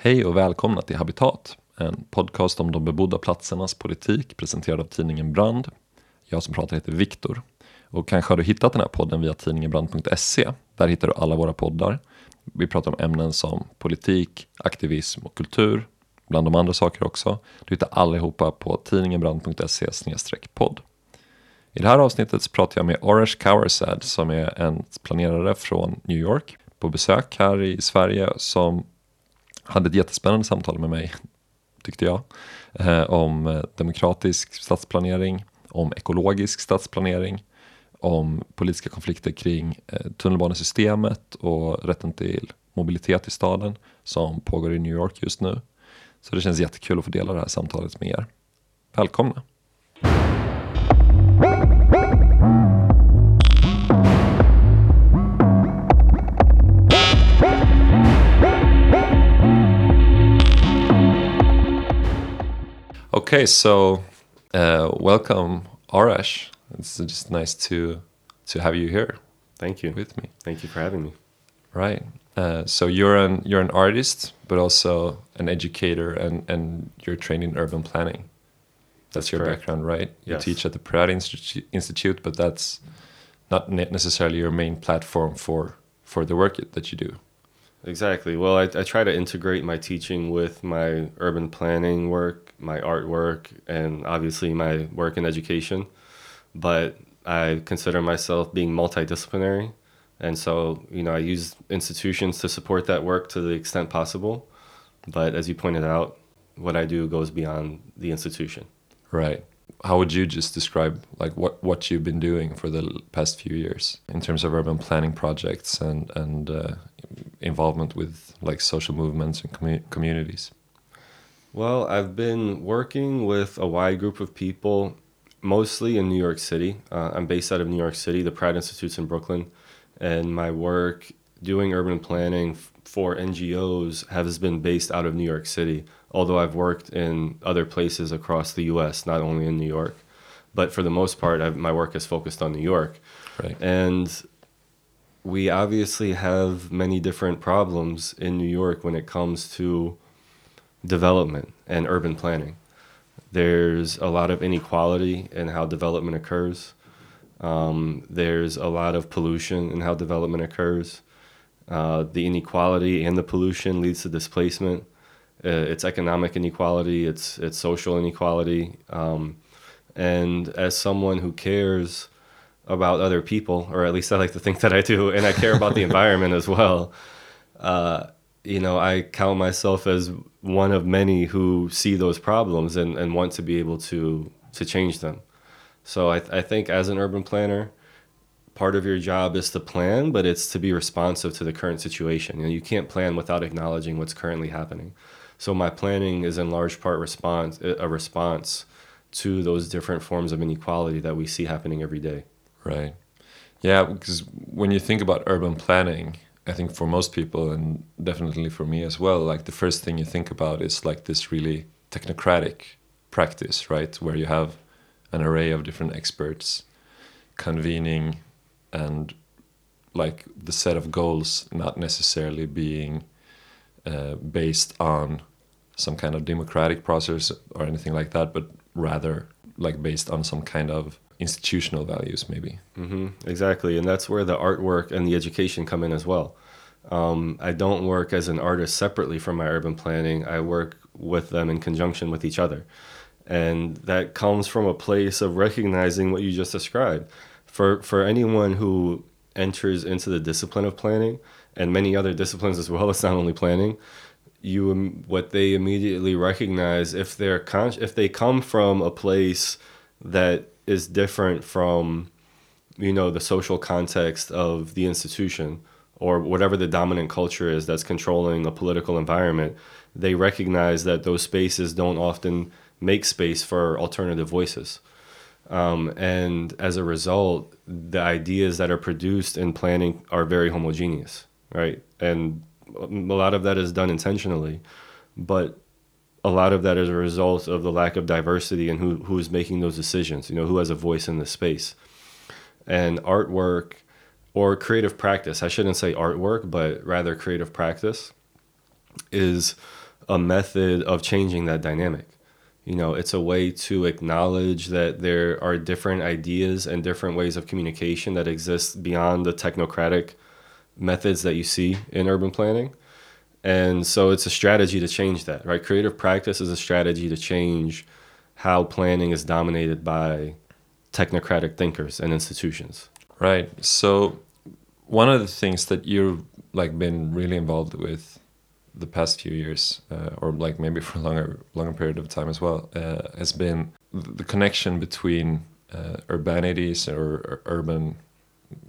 Hej och välkomna till Habitat, en podcast om de bebodda platsernas politik presenterad av tidningen Brand. Jag som pratar heter Viktor. Och kanske har du hittat den här podden via tidningenbrand.se. Där hittar du alla våra poddar. Vi pratar om ämnen som politik, aktivism och kultur, bland de andra saker också. Du hittar allihopa på tidningenbrand.se podd. I det här avsnittet så pratar jag med Oresh Cowersad, som är en planerare från New York på besök här i Sverige som hade ett jättespännande samtal med mig, tyckte jag, eh, om eh, demokratisk stadsplanering, om ekologisk stadsplanering, om politiska konflikter kring eh, tunnelbanesystemet och rätten till mobilitet i staden som pågår i New York just nu. Så det känns jättekul att få dela det här samtalet med er. Välkomna! Okay, so uh, welcome, Aurash. It's just nice to to have you here. Thank you with me. Thank you for having me. Right. Uh, so you're an you're an artist, but also an educator, and and you're trained in urban planning. That's, that's your correct. background, right? You yes. teach at the Pratt Institute, Institute, but that's not necessarily your main platform for for the work that you do. Exactly. Well, I, I try to integrate my teaching with my urban planning work, my artwork, and obviously my work in education. But I consider myself being multidisciplinary. And so, you know, I use institutions to support that work to the extent possible. But as you pointed out, what I do goes beyond the institution. Right. How would you just describe like what, what you've been doing for the past few years in terms of urban planning projects and and uh, involvement with like social movements and commu- communities? Well, I've been working with a wide group of people, mostly in New York City. Uh, I'm based out of New York City. The Pratt Institute's in Brooklyn, and my work doing urban planning for NGOs has been based out of New York City. Although I've worked in other places across the U.S., not only in New York, but for the most part, I've, my work is focused on New York. Right. And we obviously have many different problems in New York when it comes to development and urban planning. There's a lot of inequality in how development occurs. Um, there's a lot of pollution in how development occurs. Uh, the inequality and the pollution leads to displacement. Uh, it's economic inequality. It's it's social inequality. Um, and as someone who cares about other people, or at least I like to think that I do, and I care about the environment as well. Uh, you know, I count myself as one of many who see those problems and, and want to be able to to change them. So I, th- I think as an urban planner, part of your job is to plan, but it's to be responsive to the current situation. You know, you can't plan without acknowledging what's currently happening. So my planning is in large part response a response to those different forms of inequality that we see happening every day. Right. Yeah, because when you think about urban planning, I think for most people, and definitely for me as well, like the first thing you think about is like this really technocratic practice, right? Where you have an array of different experts convening and like the set of goals not necessarily being uh, based on some kind of democratic process or anything like that, but rather like based on some kind of institutional values, maybe. Mm-hmm, exactly, and that's where the artwork and the education come in as well. Um, I don't work as an artist separately from my urban planning. I work with them in conjunction with each other, and that comes from a place of recognizing what you just described. For for anyone who enters into the discipline of planning and many other disciplines as well, it's not only planning. You what they immediately recognize if they're con- if they come from a place that is different from you know the social context of the institution or whatever the dominant culture is that's controlling a political environment they recognize that those spaces don't often make space for alternative voices. Um, and as a result the ideas that are produced in planning are very homogeneous right? And a lot of that is done intentionally but a lot of that is a result of the lack of diversity and who who's making those decisions. You know, who has a voice in the space. And artwork or creative practice, I shouldn't say artwork, but rather creative practice, is a method of changing that dynamic. You know, it's a way to acknowledge that there are different ideas and different ways of communication that exist beyond the technocratic methods that you see in urban planning. And so it's a strategy to change that, right? Creative practice is a strategy to change how planning is dominated by technocratic thinkers and institutions. Right. So one of the things that you've like been really involved with the past few years, uh, or like maybe for a longer longer period of time as well, uh, has been the connection between uh, urbanities or, or urban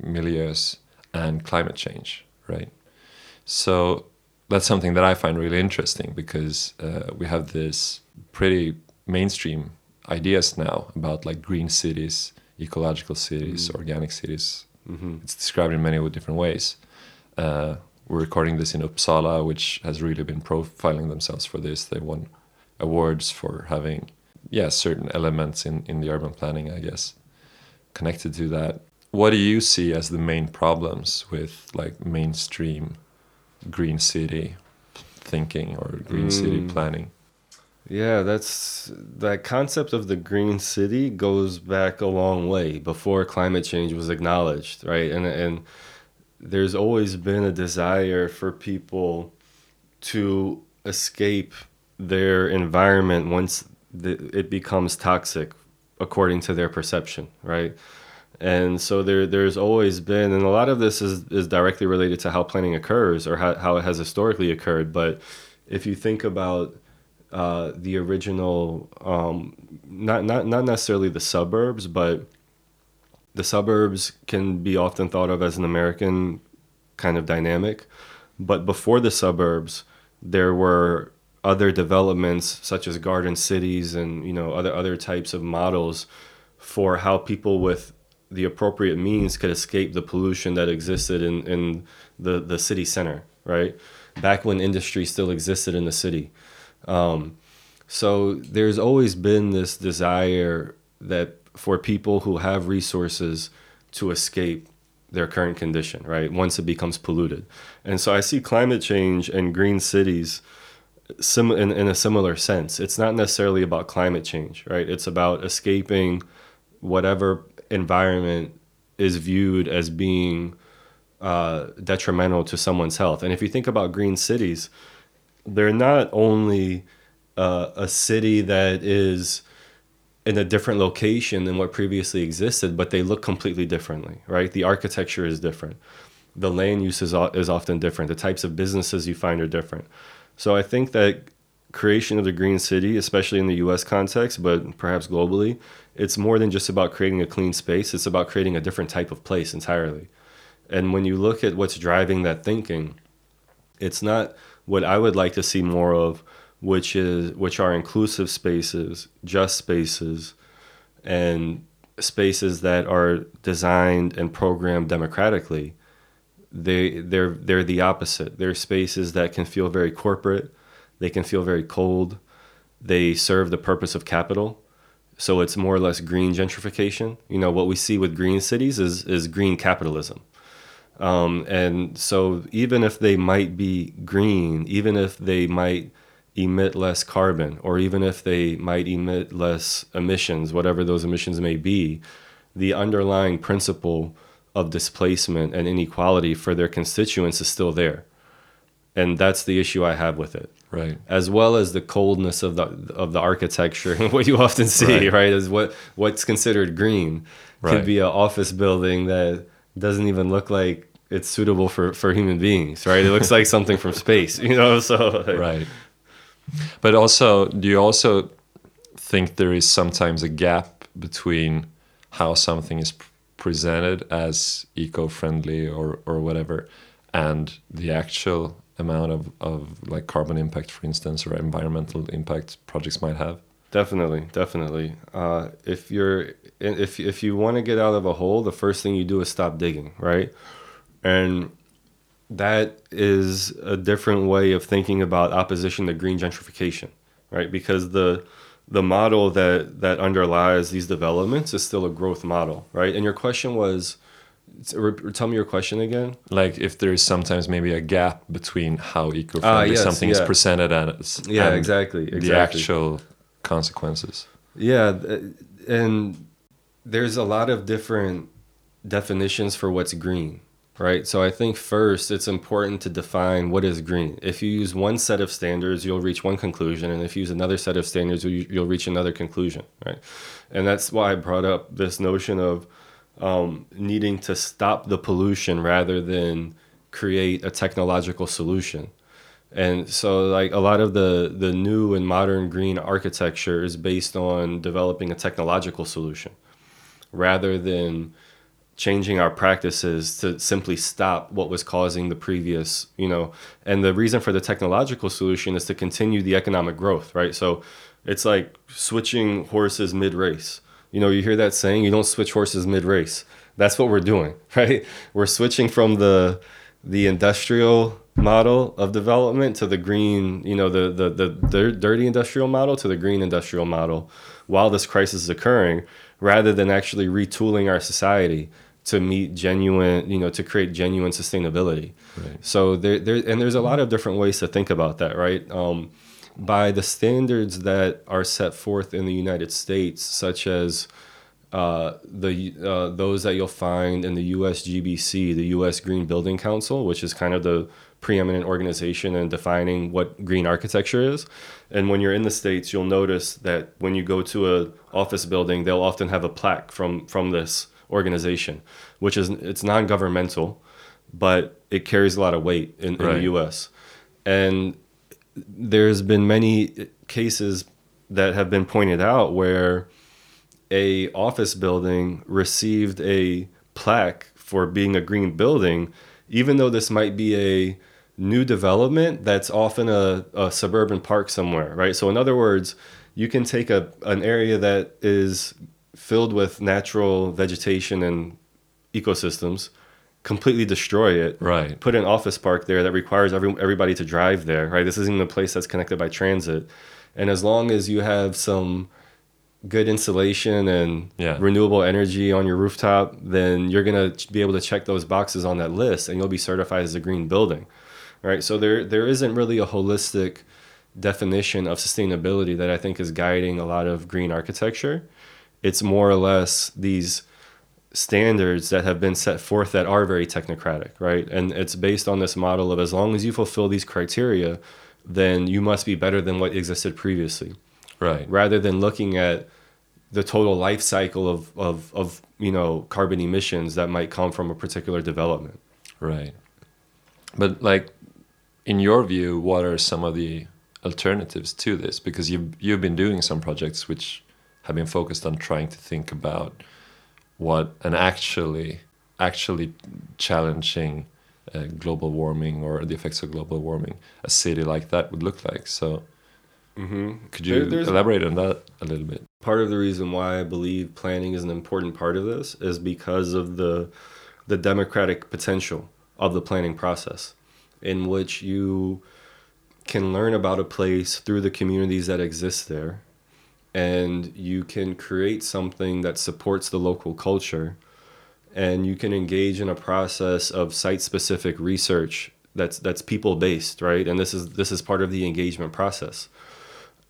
milieus and climate change, right? So that's something that I find really interesting because uh, we have this pretty mainstream ideas now about like green cities, ecological cities, mm. organic cities. Mm-hmm. It's described in many different ways. Uh, we're recording this in Uppsala, which has really been profiling themselves for this. They won awards for having, yeah, certain elements in, in the urban planning, I guess, connected to that. What do you see as the main problems with like mainstream green city thinking or green mm. city planning? Yeah, that's that concept of the green city goes back a long way before climate change was acknowledged, right? And and there's always been a desire for people to escape their environment once the, it becomes toxic according to their perception, right? And so there there's always been and a lot of this is is directly related to how planning occurs or how, how it has historically occurred, but if you think about uh, the original, um, not not not necessarily the suburbs, but the suburbs can be often thought of as an American kind of dynamic. But before the suburbs, there were other developments such as garden cities and you know other other types of models for how people with the appropriate means could escape the pollution that existed in, in the, the city center, right? Back when industry still existed in the city. Um, so there's always been this desire that for people who have resources to escape their current condition, right? Once it becomes polluted. And so I see climate change and green cities sim- in, in a similar sense. It's not necessarily about climate change, right? It's about escaping whatever environment is viewed as being uh, detrimental to someone's health. And if you think about green cities, they're not only uh, a city that is in a different location than what previously existed, but they look completely differently, right? The architecture is different. The land use is, is often different. The types of businesses you find are different. So I think that creation of the green city, especially in the US context, but perhaps globally, it's more than just about creating a clean space. It's about creating a different type of place entirely. And when you look at what's driving that thinking, it's not what I would like to see more of, which is which are inclusive spaces, just spaces, and spaces that are designed and programmed democratically. They they're they're the opposite. They're spaces that can feel very corporate, they can feel very cold. They serve the purpose of capital. So it's more or less green gentrification. You know, what we see with green cities is is green capitalism. Um, and so, even if they might be green, even if they might emit less carbon, or even if they might emit less emissions, whatever those emissions may be, the underlying principle of displacement and inequality for their constituents is still there. And that's the issue I have with it. Right. As well as the coldness of the of the architecture, what you often see, right, right is what what's considered green right. could be an office building that doesn't even look like it's suitable for for human beings, right? It looks like something from space, you know. So like, right. But also, do you also think there is sometimes a gap between how something is presented as eco-friendly or or whatever, and the actual amount of, of like carbon impact, for instance, or environmental impact projects might have? Definitely, definitely. Uh, if you're if if you want to get out of a hole, the first thing you do is stop digging, right? And that is a different way of thinking about opposition to green gentrification, right? Because the the model that that underlies these developments is still a growth model, right? And your question was Tell me your question again. Like if there is sometimes maybe a gap between how eco-friendly Ah, yes, something is yeah. presented as Yeah, and exactly. the actual consequences. Yeah, and there's a lot of different definitions for what's green, right? So I think first it's important to define what is green. If you use one set of standards, you'll reach one conclusion, and if you use another set of standards, you'll reach another conclusion, right? And that's why I brought up this notion of um, needing to stop the pollution rather than create a technological solution. And so like a lot of the the new and modern green architecture is based on developing a technological solution rather than changing our practices to simply stop what was causing the previous, you know. And the reason for the technological solution is to continue the economic growth, right? So it's like switching horses mid-race. You know, you hear that saying, you don't switch horses mid-race. That's what we're doing, right? We're switching from the the industrial model of development to the green, you know, the the the, the dirty industrial model to the green industrial model while this crisis is occurring, rather than actually retooling our society to meet genuine, you know, to create genuine sustainability. Right. So there, there, and there's a lot of different ways to think about that, right? Um, by the standards that are set forth in the United States, such as uh, the uh, those that you'll find in the USGBC, the U.S. Green Building Council, which is kind of the preeminent organization in defining what green architecture is. And when you're in the states, you'll notice that when you go to a office building, they'll often have a plaque from from this organization, which is it's non-governmental, but it carries a lot of weight in, in Right. the U.S. And there's been many cases that have been pointed out where a office building received a plaque for being a green building, even though this might be a new development that's often a, a suburban park somewhere, right? So in other words, you can take a an area that is filled with natural vegetation and ecosystems, completely destroy it, Right. put an office park there that requires every, everybody to drive there, right? This isn't even a place that's connected by transit. And as long as you have some good insulation and Yeah. renewable energy on your rooftop, then you're going to be able to check those boxes on that list and you'll be certified as a green building. Right? So there there isn't really a holistic definition of sustainability that I think is guiding a lot of green architecture. It's more or less these standards that have been set forth that are very technocratic, right? And it's based on this model of as long as you fulfill these criteria, then you must be better than what existed previously, Right. rather than looking at the total life cycle of, of, of you know carbon emissions that might come from a particular development. Right. But like in your view, what are some of the alternatives to this? Because you've you've been doing some projects which have been focused on trying to think about what an actually actually challenging uh, global warming or the effects of global warming a city like that would look like. So could you There- elaborate on that a little bit? Part of the reason why I believe planning is an important part of this is because of the the democratic potential of the planning process, in which you can learn about a place through the communities that exist there, and you can create something that supports the local culture, and you can engage in a process of site-specific research that's that's people-based, right? And this is this is part of the engagement process,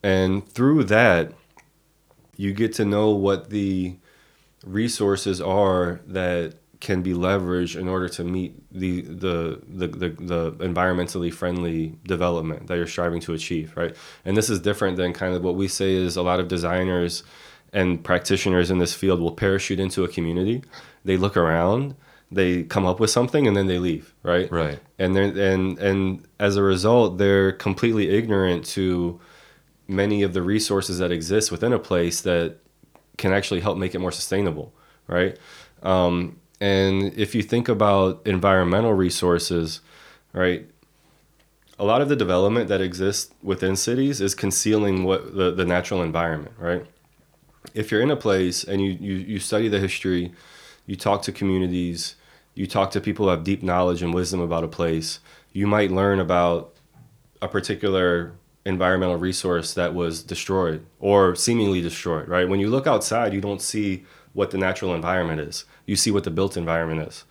and through that you get to know what the resources are that can be leveraged in order to meet the the, the the the environmentally friendly development that you're striving to achieve right? And this is different than kind of what we say is a lot of designers and practitioners in this field will parachute into a community. They look around they come up with something and then they leave right? Right. and they're and and as a result they're completely ignorant to many of the resources that exist within a place that can actually help make it more sustainable right? Um, and if you think about environmental resources right a lot of the development that exists within cities is concealing what the, the natural environment right? If you're in a place and you, you, you study the history you talk to communities you talk to people who have deep knowledge and wisdom about a place you might learn about a particular environmental resource that was destroyed or seemingly destroyed right? When you look outside you don't see what the natural environment is you see what the built environment is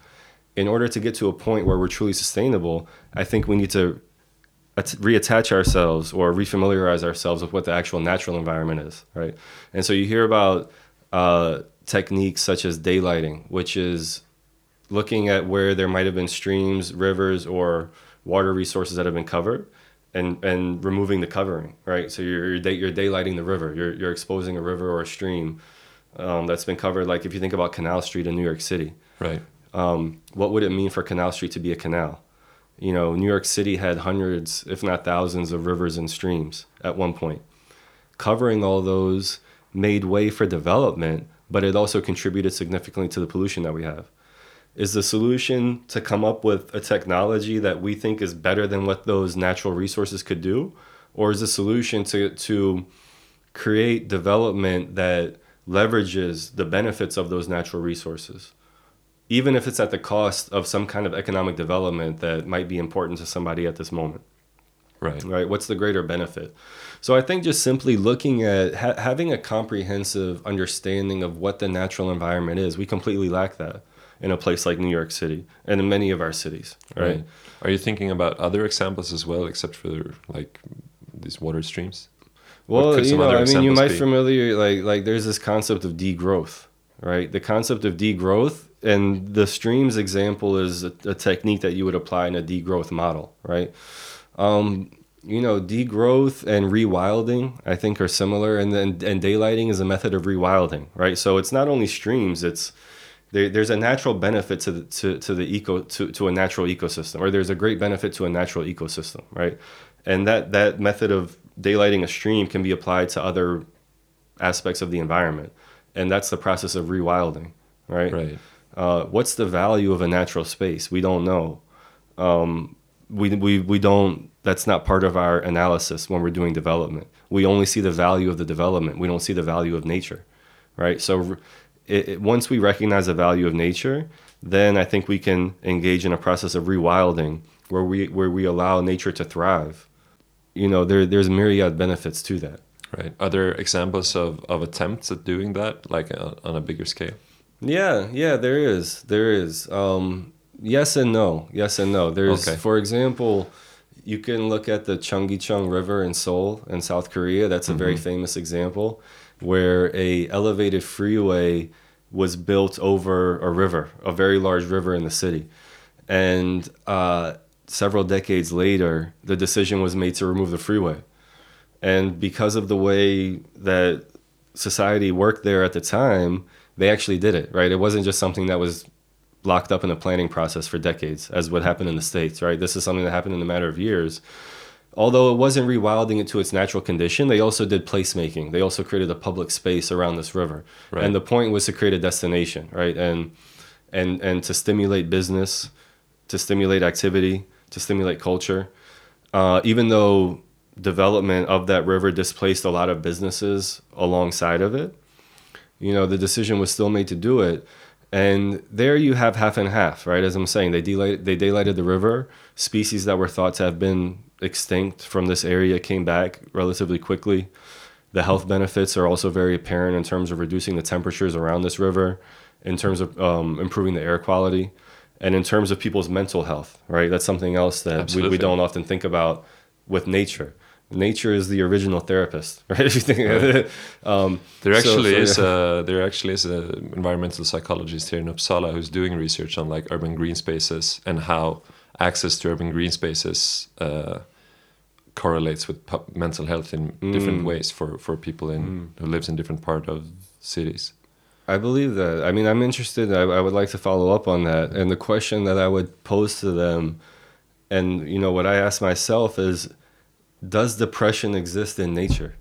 in order to get to a point where we're truly sustainable, I think we need to reattach ourselves or refamiliarize ourselves with what the actual natural environment is, right? And so you hear about uh, techniques such as daylighting, which is looking at where there might have been streams, rivers, or water resources that have been covered, and and removing the covering, right? So you're you're, day, you're daylighting the river. You're you're exposing a river or a stream um, that's been covered. Like if you think about Canal Street in New York City, right? Um, what would it mean for Canal Street to be a canal? You know, New York City had hundreds, if not thousands, of rivers and streams at one point. Covering all those made way for development, but it also contributed significantly to the pollution that we have. Is the solution to come up with a technology that we think is better than what those natural resources could do? Or is the solution to, to create development that leverages the benefits of those natural resources? even if it's at the cost of some kind of economic development that might be important to somebody at this moment. Right. Right. What's the greater benefit? So I think just simply looking at ha- having a comprehensive understanding of what the natural environment is, we completely lack that in a place like New York City and in many of our cities. Right. right. Are you thinking about other examples as well, except for like these water streams? Well, you know, I mean, you might be? familiar like like there's this concept of degrowth, right? The concept of degrowth and the streams example is a, a, technique that you would apply in a degrowth model, right? Um, you know, degrowth and rewilding, I think, are similar, and then and daylighting is a method of rewilding, right? So it's not only streams; it's there, there's a natural benefit to the, to, to the eco to, to a natural ecosystem, or there's a great benefit to a natural ecosystem, right? And that that method of daylighting a stream can be applied to other aspects of the environment, and that's the process of rewilding, right? Right. Uh, what's the value of a natural space? We don't know. Um, we, we, we don't, that's not part of our analysis when we're doing development. We only see the value of the development. We don't see the value of nature, right? So it, it, once we recognize the value of nature, then I think we can engage in a process of rewilding where we, where we allow nature to thrive. You know, there, there's myriad benefits to that. Right. Are there examples of, of attempts at doing that, like uh, on a bigger scale? Yeah, yeah, there is. There is. Um, yes and no. Yes and no. There's, okay. for example, you can look at the Cheonggyecheon River in Seoul in South Korea. That's a mm-hmm. very famous example where a elevated freeway was built over a river, a very large river in the city. And uh, several decades later, the decision was made to remove the freeway. And because of the way that society worked there at the time, they actually did it, right? It wasn't just something that was locked up in a planning process for decades, as what happened in the States, right? This is something that happened in a matter of years. Although it wasn't rewilding it to its natural condition, they also did placemaking. They also created a public space around this river. Right. And the point was to create a destination, right? And and and to stimulate business, to stimulate activity, to stimulate culture. Uh, even though development of that river displaced a lot of businesses alongside of it, you know, the decision was still made to do it. And there you have half and half, right? As I'm saying, they daylight, they daylighted the river. Species that were thought to have been extinct from this area came back relatively quickly. The health benefits are also very apparent in terms of reducing the temperatures around this river, in terms of um, improving the air quality, and in terms of people's mental health, right? That's something else that we, we don't often think about with nature nature is the original therapist, right? If you think right. um, there actually so, so, yeah. is a there actually is an environmental psychologist here in Uppsala who's doing research on like urban green spaces and how access to urban green spaces uh, correlates with mental health in mm. different ways for for people in mm. who lives in different part of cities. I believe that. I mean, I'm interested. I, I would like to follow up on that. And the question that I would pose to them, and you know, what I ask myself is does depression exist in nature?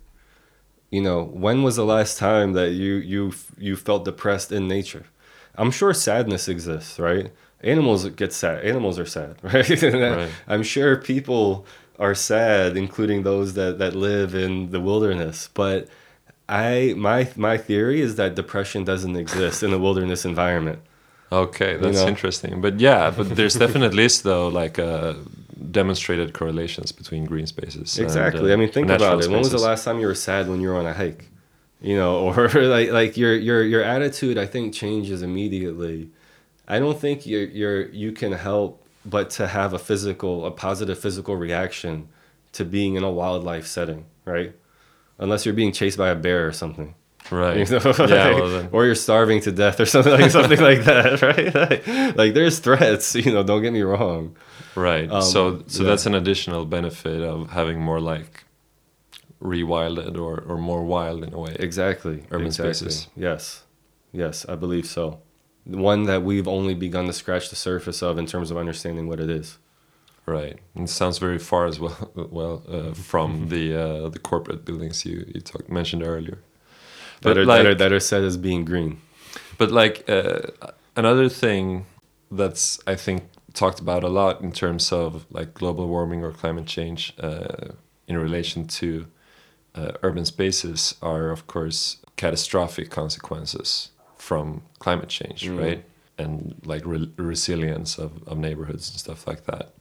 You know, when was the last time that you you you felt depressed in nature? I'm sure sadness exists, right? Animals get sad. Animals are sad, right? right. I'm sure people are sad, including those that that live in the wilderness. But I my my theory is that depression doesn't exist in a wilderness environment. Okay, that's you know? interesting. But yeah, but there's definitely is though like a demonstrated correlations between green spaces. Exactly. And, uh, I mean, think about it. Spaces. When was the last time you were sad when you were on a hike? You know, or like like your your your attitude, I think changes immediately I don't think you're, you're you can help but to have a physical, a positive physical reaction to being in a wildlife setting, right? Unless you're being chased by a bear or something. Right. You know, yeah. like, Well, then, or you're starving to death or something like something like that, right? Like, like there's threats, you know. Don't get me wrong. right. um, so so yeah. that's an additional benefit of having more like rewilded or or more wild in a way. Exactly. Urban exactly. spaces. Yes, yes, I believe so. One that we've only begun to scratch the surface of in terms of understanding what it is. Right. And it sounds very far as well well uh, from the uh, the corporate buildings you you talked mentioned earlier. That are, like- that are that are said as being green. But like uh, another thing that's I think talked about a lot in terms of like global warming or climate change uh, in relation to uh, urban spaces are of course catastrophic consequences from climate change, Mm. right? And like re- resilience of, of neighborhoods and stuff like that.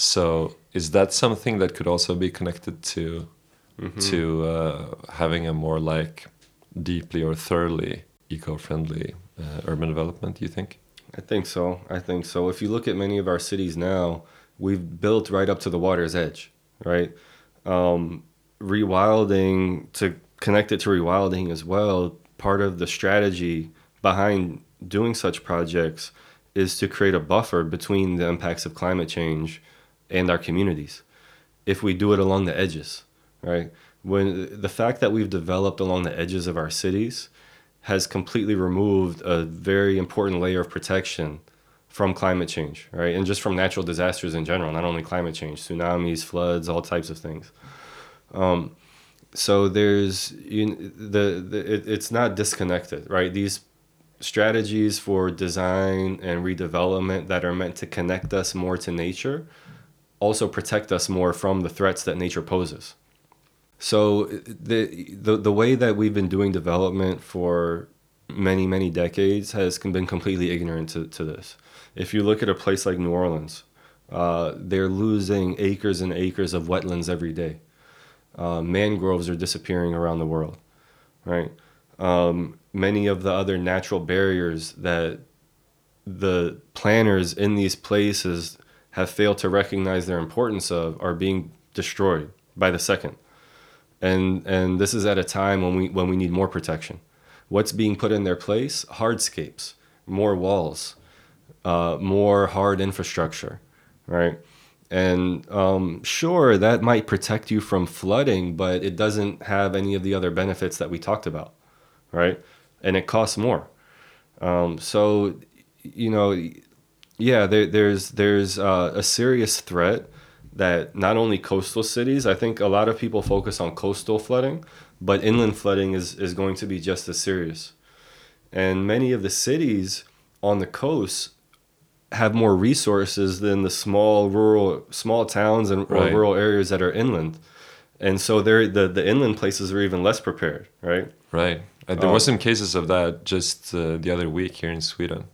So is that something that could also be connected to Mm-hmm. to uh, having a more like deeply or thoroughly eco-friendly uh, urban development do you think I think so. I think so. If you look at many of our cities now, we've built right up to the water's edge, right? Um, rewilding to connect it to rewilding as well. Part of the strategy behind doing such projects is to create a buffer between the impacts of climate change and our communities. If we do it along the edges, right? When the fact that we've developed along the edges of our cities has completely removed a very important layer of protection from climate change, right? And just from natural disasters in general, not only climate change, tsunamis, floods, all types of things. Um, so there's you, the, the it, it's not disconnected, right? These strategies for design and redevelopment that are meant to connect us more to nature also protect us more from the threats that nature poses. So the the the way that we've been doing development for many many decades has been completely ignorant to, to this. If you look at a place like New Orleans, uh, they're losing acres and acres of wetlands every day. Uh, mangroves are disappearing around the world, right? Um, many of the other natural barriers that the planners in these places have failed to recognize their importance of are being destroyed by the second. And and this is at a time when we when we need more protection. What's being put in their place? Hardscapes more walls uh, more hard infrastructure right? And um, sure that might protect you from flooding but it doesn't have any of the other benefits that we talked about right? And it costs more. Um, so you know yeah there, there's there's uh, a serious threat that not only coastal cities, I think a lot of people focus on coastal flooding, but inland flooding is, is going to be just as serious. And many of the cities on the coast have more resources than the small rural small towns and or Right. rural areas that are inland. And so they're the, the inland places are even less prepared, right? right uh, there Oh. was some cases of that just uh, the other week here in sweden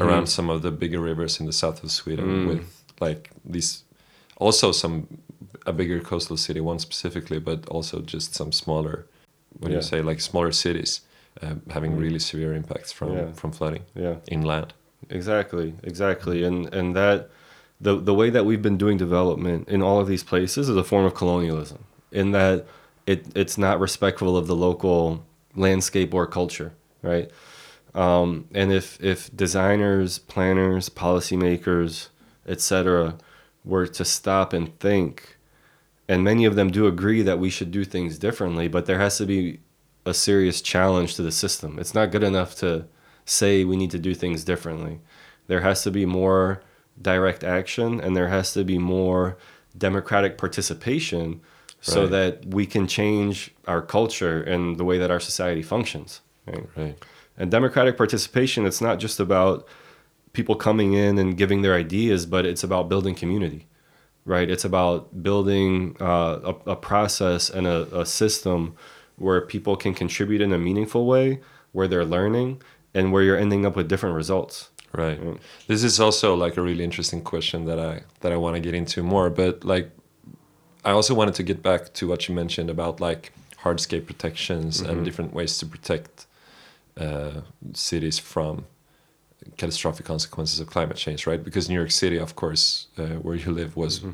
around some of the bigger rivers in the south of sweden Mm. with like these also some a bigger coastal city one specifically but also just some smaller what do Yeah. you say like smaller cities uh, having really severe impacts from Yeah. from flooding Yeah. inland Exactly, exactly, and and that the the way that we've been doing development in all of these places is a form of colonialism. In that it it's not respectful of the local landscape or culture, right? Um, and if if designers, planners, policymakers, etc., were to stop and think, and many of them do agree that we should do things differently, but there has to be a serious challenge to the system. It's not good enough to say we need to do things differently. There has to be more direct action and there has to be more democratic participation so Right. that we can change our culture and the way that our society functions. Right? right And democratic participation, it's not just about people coming in and giving their ideas, but it's about building community, right? It's about building uh, a, a process and a, a system where people can contribute in a meaningful way, where they're learning, and where you're ending up with different results. Right. Mm. This is also like a really interesting question that I that I want to get into more. But like, I also wanted to get back to what you mentioned about like hardscape protections Mhm. and different ways to protect uh, cities from catastrophic consequences of climate change, right? Because New York City, of course, uh, where you live, was mm-hmm.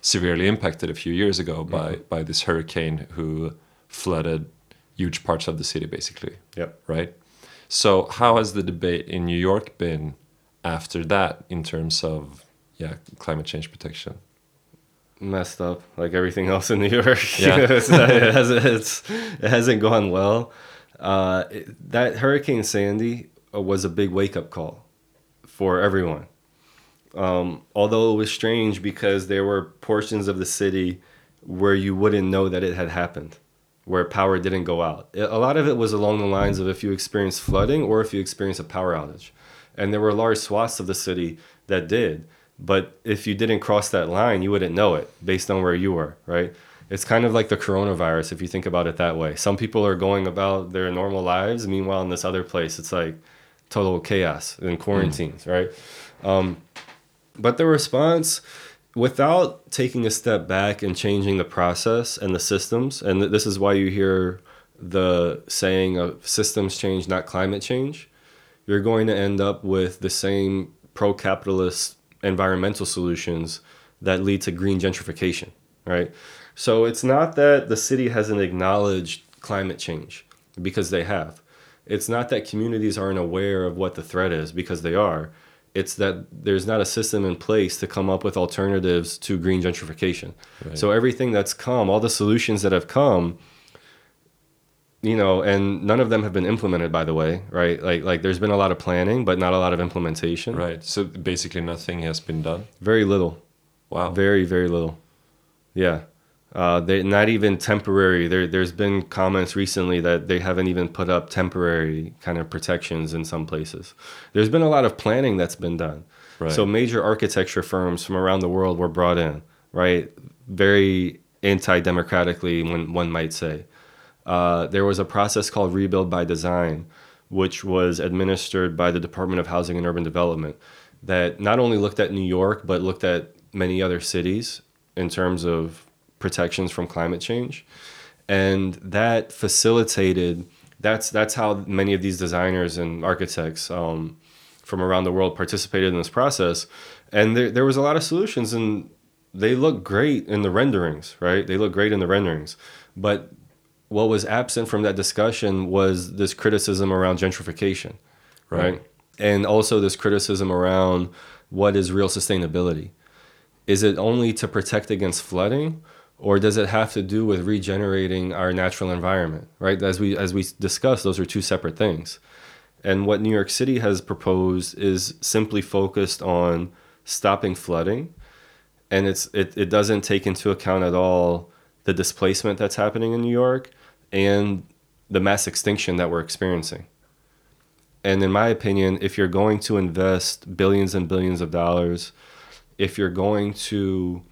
severely impacted a few years ago by mm-hmm. by this hurricane who flooded huge parts of the city, basically. Yep. Right. So, how has the debate in New York been after that in terms of yeah climate change protection? Messed up, like everything else in New York. Yeah. it, hasn't, it hasn't gone well. Uh, that Hurricane Sandy was a big wake up call for everyone. Um, although it was strange because there were portions of the city where you wouldn't know that it had happened where power didn't go out. A lot of it was along the lines of if you experience flooding or if you experience a power outage. And there were large swaths of the city that did. But if you didn't cross that line, you wouldn't know it based on where you were, right? It's kind of like the coronavirus if you think about it that way. Some people are going about their normal lives. Meanwhile, in this other place, it's like total chaos and quarantines, mm. right? Um, but the response, without taking a step back and changing the process and the systems, and this is why you hear the saying of systems change, not climate change, you're going to end up with the same pro capitalist environmental solutions that lead to green gentrification, right? So it's not that the city hasn't acknowledged climate change because they have. It's not that communities aren't aware of what the threat is because they are it's that there's not a system in place to come up with alternatives to green gentrification. Right. So everything that's come, all the solutions that have come, you know, and none of them have been implemented by the way, right? Like like there's been a lot of planning, but not a lot of implementation. Right. So basically nothing has been done. Very little. Wow. Very very little. Yeah. Uh, they not even temporary. There, there's been comments recently that they haven't even put up temporary kind of protections in some places. There's been a lot of planning that's been done. Right. So major architecture firms from around the world were brought in, right? Very anti-democratically, one one might say. Uh, there was a process called Rebuild by Design, which was administered by the Department of Housing and Urban Development, that not only looked at New York but looked at many other cities in terms of protections from climate change. And that facilitated, that's, that's how many of these designers and architects um, from around the world participated in this process. And there, there was a lot of solutions and they look great in the renderings, right? They look great in the renderings. But what was absent from that discussion was this criticism around gentrification, right? right? And also this criticism around what is real sustainability. Is it only to protect against flooding or does it have to do with regenerating our natural environment right? As we as we discussed those are two separate things. And what new york city has proposed is simply focused on stopping flooding. And it's it, it doesn't take into account at all the displacement that's happening in new york and the mass extinction that we're experiencing. And in my opinion if you're going to invest billions and billions of dollars if you're going to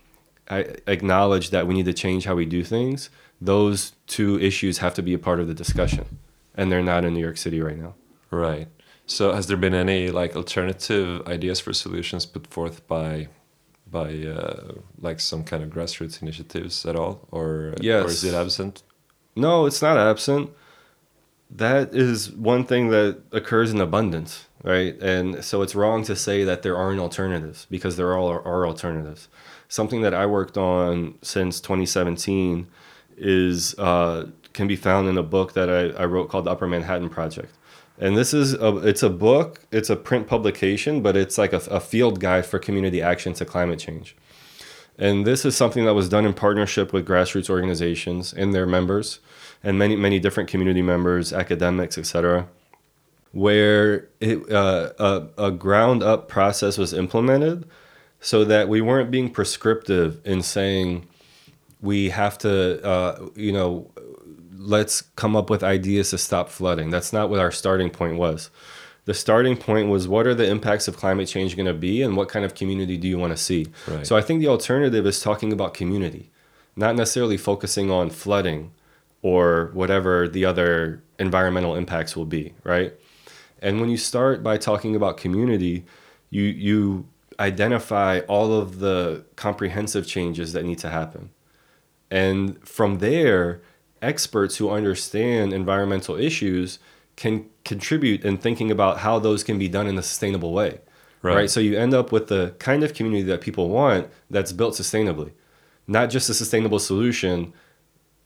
I acknowledge that we need to change how we do things, those two issues have to be a part of the discussion, and they're not in New York City right now. Right. So, has there been any like alternative ideas for solutions put forth by, by uh, like some kind of grassroots initiatives at all, or yes. or is it absent? No, it's not absent. That is one thing that occurs in abundance, right? And so it's wrong to say that there aren't alternatives because there all are, are alternatives something that I worked on since 2017 is uh, can be found in a book that I, I wrote called the Upper Manhattan Project. And this is a, it's a book, it's a print publication, but it's like a, a field guide for community action to climate change. And this is something that was done in partnership with grassroots organizations and their members, and many many different community members, academics, etc. Where it, uh, a, a ground up process was implemented so that we weren't being prescriptive in saying we have to, uh, you know, let's come up with ideas to stop flooding. That's not what our starting point was. The starting point was what are the impacts of climate change going to be and what kind of community do you want to see? Right. So I think the alternative is talking about community, not necessarily focusing on flooding or whatever the other environmental impacts will be, right? And when you start by talking about community, you you identify all of the comprehensive changes that need to happen. And from there, experts who understand environmental issues can contribute in thinking about how those can be done in a sustainable way. Right. right? So you end up with the kind of community that people want that's built sustainably, not just a sustainable solution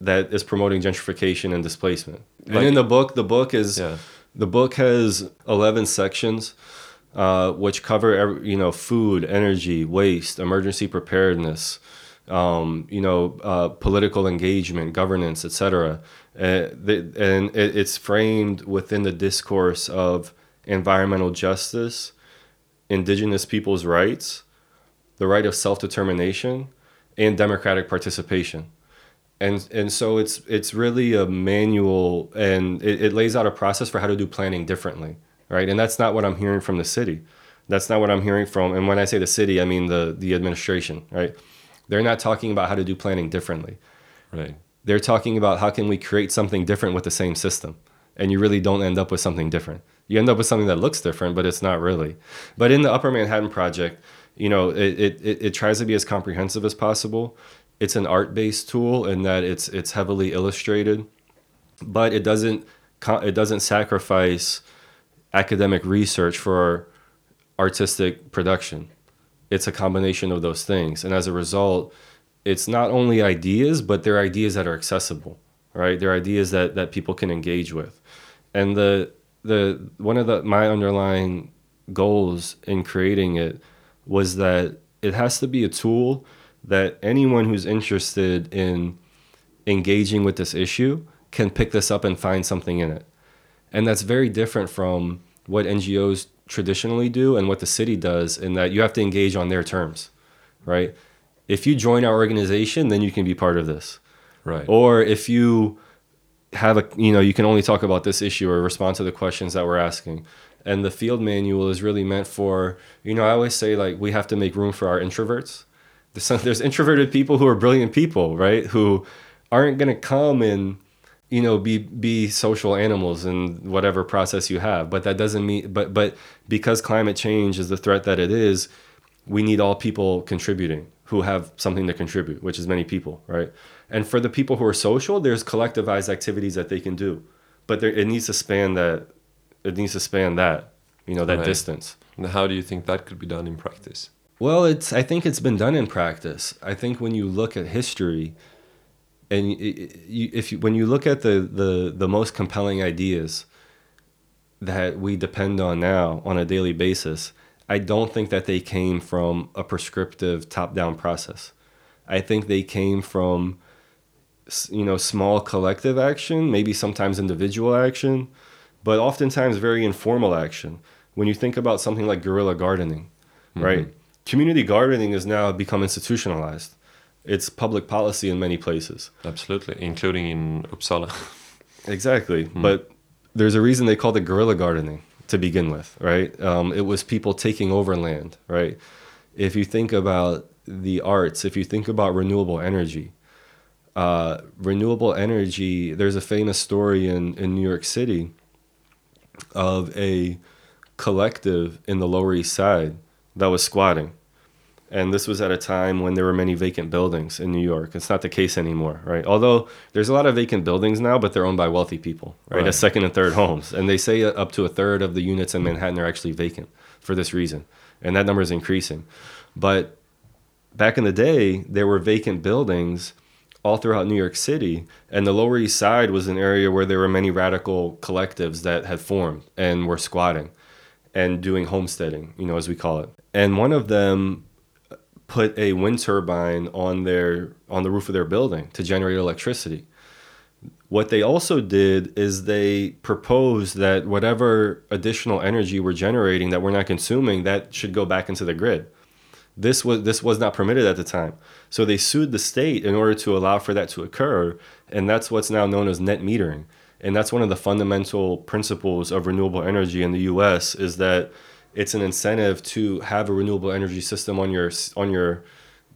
that is promoting gentrification and displacement. Like- and in the book, the book is Yeah. the book has 11 sections uh, which cover you know food, energy, waste, emergency preparedness, um, you know uh, political engagement, governance, etc. Uh, and it's framed within the discourse of environmental justice, indigenous people's rights, the right of self-determination, and democratic participation and and so it's it's really a manual and it, it lays out a process for how to do planning differently right? And that's not what i'm hearing from the city. That's not what i'm hearing from and when i say the city i mean the the administration right? They're not talking about how to do planning differently. Right. they're talking about how can we create something different with the same system and you really don't end up with something different. You end up with something that looks different but it's not really. But in the upper manhattan project you know it, it, it, tries to be as comprehensive as possible. It's an art-based tool in that it's it's heavily illustrated but it doesn't it doesn't sacrifice academic research for artistic production. It's a combination of those things. And as a result it's not only ideas but they're ideas that are accessible right? They're ideas that that people can engage with. And the the one of the my underlying goals in creating it was that it has to be a tool that anyone who's interested in engaging with this issue can pick this up and find something in it and that's very different from what NGOs traditionally do and what the city does in that you have to engage on their terms, right? If you join our organization, then you can be part of this. Right. Or if you have a, you know, you can only talk about this issue or respond to the questions that we're asking. And the field manual is really meant for, you know, I always say like we have to make room for our introverts. There's, some, there's introverted people who are brilliant people, right? Who aren't going to come and you know be be social animals in whatever process you have but that doesn't mean but but because climate change is the threat that it is we need all people contributing who have something to contribute which is many people right and for the people who are social there's collectivized activities that they can do but there, it needs to span that it needs to span that you know that Right. distance And how do you think that could be done in practice? well, it's. I think it's been done in practice. I think when you look at history, and you, if you, when you look at the, the the most compelling ideas that we depend on now on a daily basis, I don't think that they came from a prescriptive top-down process. I think they came from you know small collective action, maybe sometimes individual action, but oftentimes very informal action. When you think about something like guerrilla gardening, right? Mm-hmm. Community gardening has now become institutionalized. It's public policy in many places. Absolutely, including in Uppsala. Exactly. But there's a reason they called it guerrilla gardening to begin with, right? Um, it was people taking over land, right? If you think about the arts, if you think about renewable energy, uh, renewable energy, there's a famous story in, in New York City of a collective in the Lower East Side that was squatting. And this was at a time when there were many vacant buildings in New York. It's not the case anymore, right? Although there's a lot of vacant buildings now, but they're owned by wealthy people, right? Right. As second and third homes. And they say uh, up to a third of the units in Manhattan are actually vacant for this reason. And that number is increasing. But back in the day, there were vacant buildings all throughout New York City, and the Lower East Side was an area where there were many radical collectives that had formed and were squatting and doing homesteading, you know, as we call it. And one of them put a wind turbine on their on the roof of their building to generate electricity. What they also did is they proposed that whatever additional energy we're generating that we're not consuming, that should go back into the grid. This was this was not permitted at the time. So they sued the state in order to allow for that to occur, and that's what's now known as net metering. And that's one of the fundamental principles of renewable energy in the US is that it's an incentive to have a renewable energy system on your on your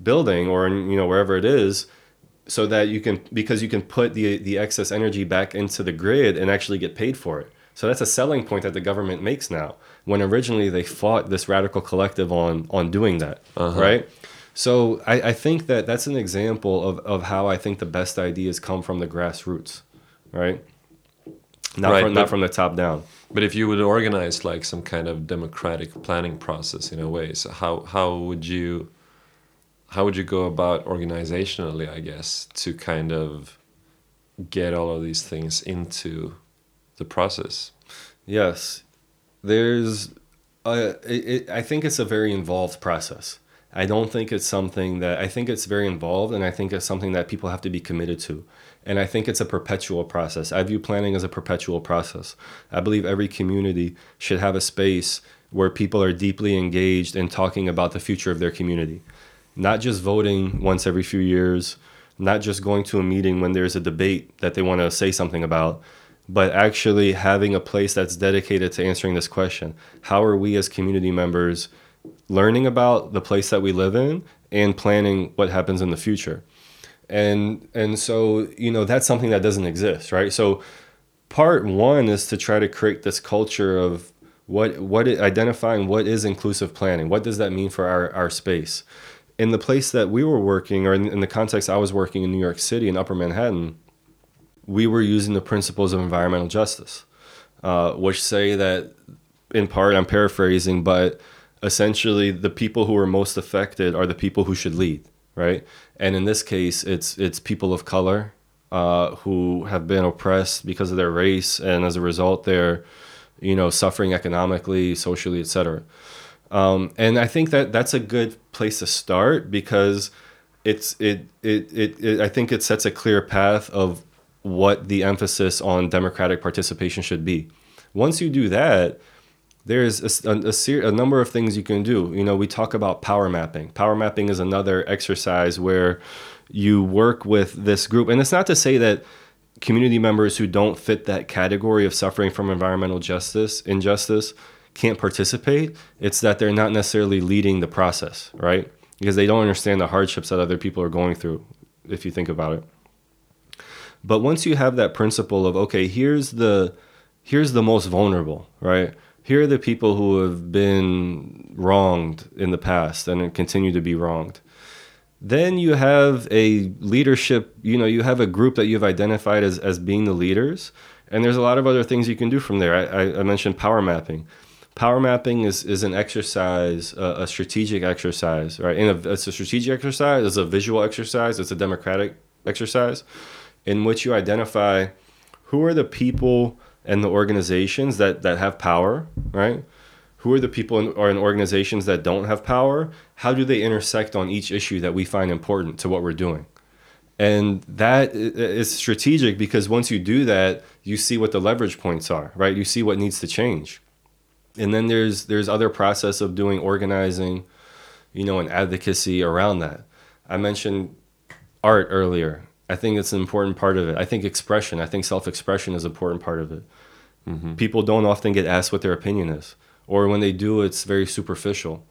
building or in, you know wherever it is so that you can because you can put the the excess energy back into the grid and actually get paid for it. So that's a selling point that the government makes now. When originally they fought this radical collective on on doing that, Uh-huh. right? So I, I think that that's an example of, of how I think the best ideas come from the grassroots, right? not Right, from not from the top down. But if you would organize like some kind of democratic planning process in a way, so how how would you how would you go about organizationally, I guess, to kind of get all of these things into the process? Yes, there's. Uh, it, it, I think it's a very involved process. I don't think it's something that I think it's very involved, and I think it's something that people have to be committed to. And I think it's a perpetual process. I view planning as a perpetual process. I believe every community should have a space where people are deeply engaged in talking about the future of their community, not just voting once every few years, not just going to a meeting when there's a debate that they want to say something about, but actually having a place that's dedicated to answering this question how are we as community members learning about the place that we live in and planning what happens in the future and and so you know that's something that doesn't exist right? So part one is to try to create this culture of what what it, identifying what is inclusive planning. What does that mean for our, our space? In the place that we were working or in, in the context i was working in new york city in upper manhattan we were using the principles of environmental justice, uh, which say that, in part, I'm paraphrasing, but essentially the people who are most affected are the people who should lead, right? And in this case, it's it's people of color uh, who have been oppressed because of their race, and as a result, they're you know suffering economically, socially, etc. Um, and I think that that's a good place to start because it's it, it it it I think it sets a clear path of what the emphasis on democratic participation should be. Once you do that, there's a, a, ser- a number of things you can do. You know, we talk about power mapping. Power mapping is another exercise where you work with this group. And it's not to say that community members who don't fit that category of suffering from environmental justice, injustice, can't participate. It's that they're not necessarily leading the process, right? Because they don't understand the hardships that other people are going through, if you think about it. But once you have that principle of okay, here's the here's the most vulnerable, right? Here are the people who have been wronged in the past and continue to be wronged. Then you have a leadership, you know, you have a group that you've identified as, as being the leaders. And there's a lot of other things you can do from there. I, I mentioned power mapping. Power mapping is, is an exercise, a, strategic exercise, right? And a, it's a strategic exercise, it's a visual exercise, it's a democratic exercise in which you identify who are the people and the organizations that, that have power, right? Who are the people in, or in organizations that don't have power? How do they intersect on each issue that we find important to what we're doing? And that is strategic because once you do that, you see what the leverage points are, right? You see what needs to change. And then there's there's other process of doing organizing, you know, and advocacy around that. I mentioned art earlier. I think it's an important part of it. I think expression, I think self-expression is an important part of it. Mm-hmm. People don't often get asked what their opinion is, or when they do, it's very superficial.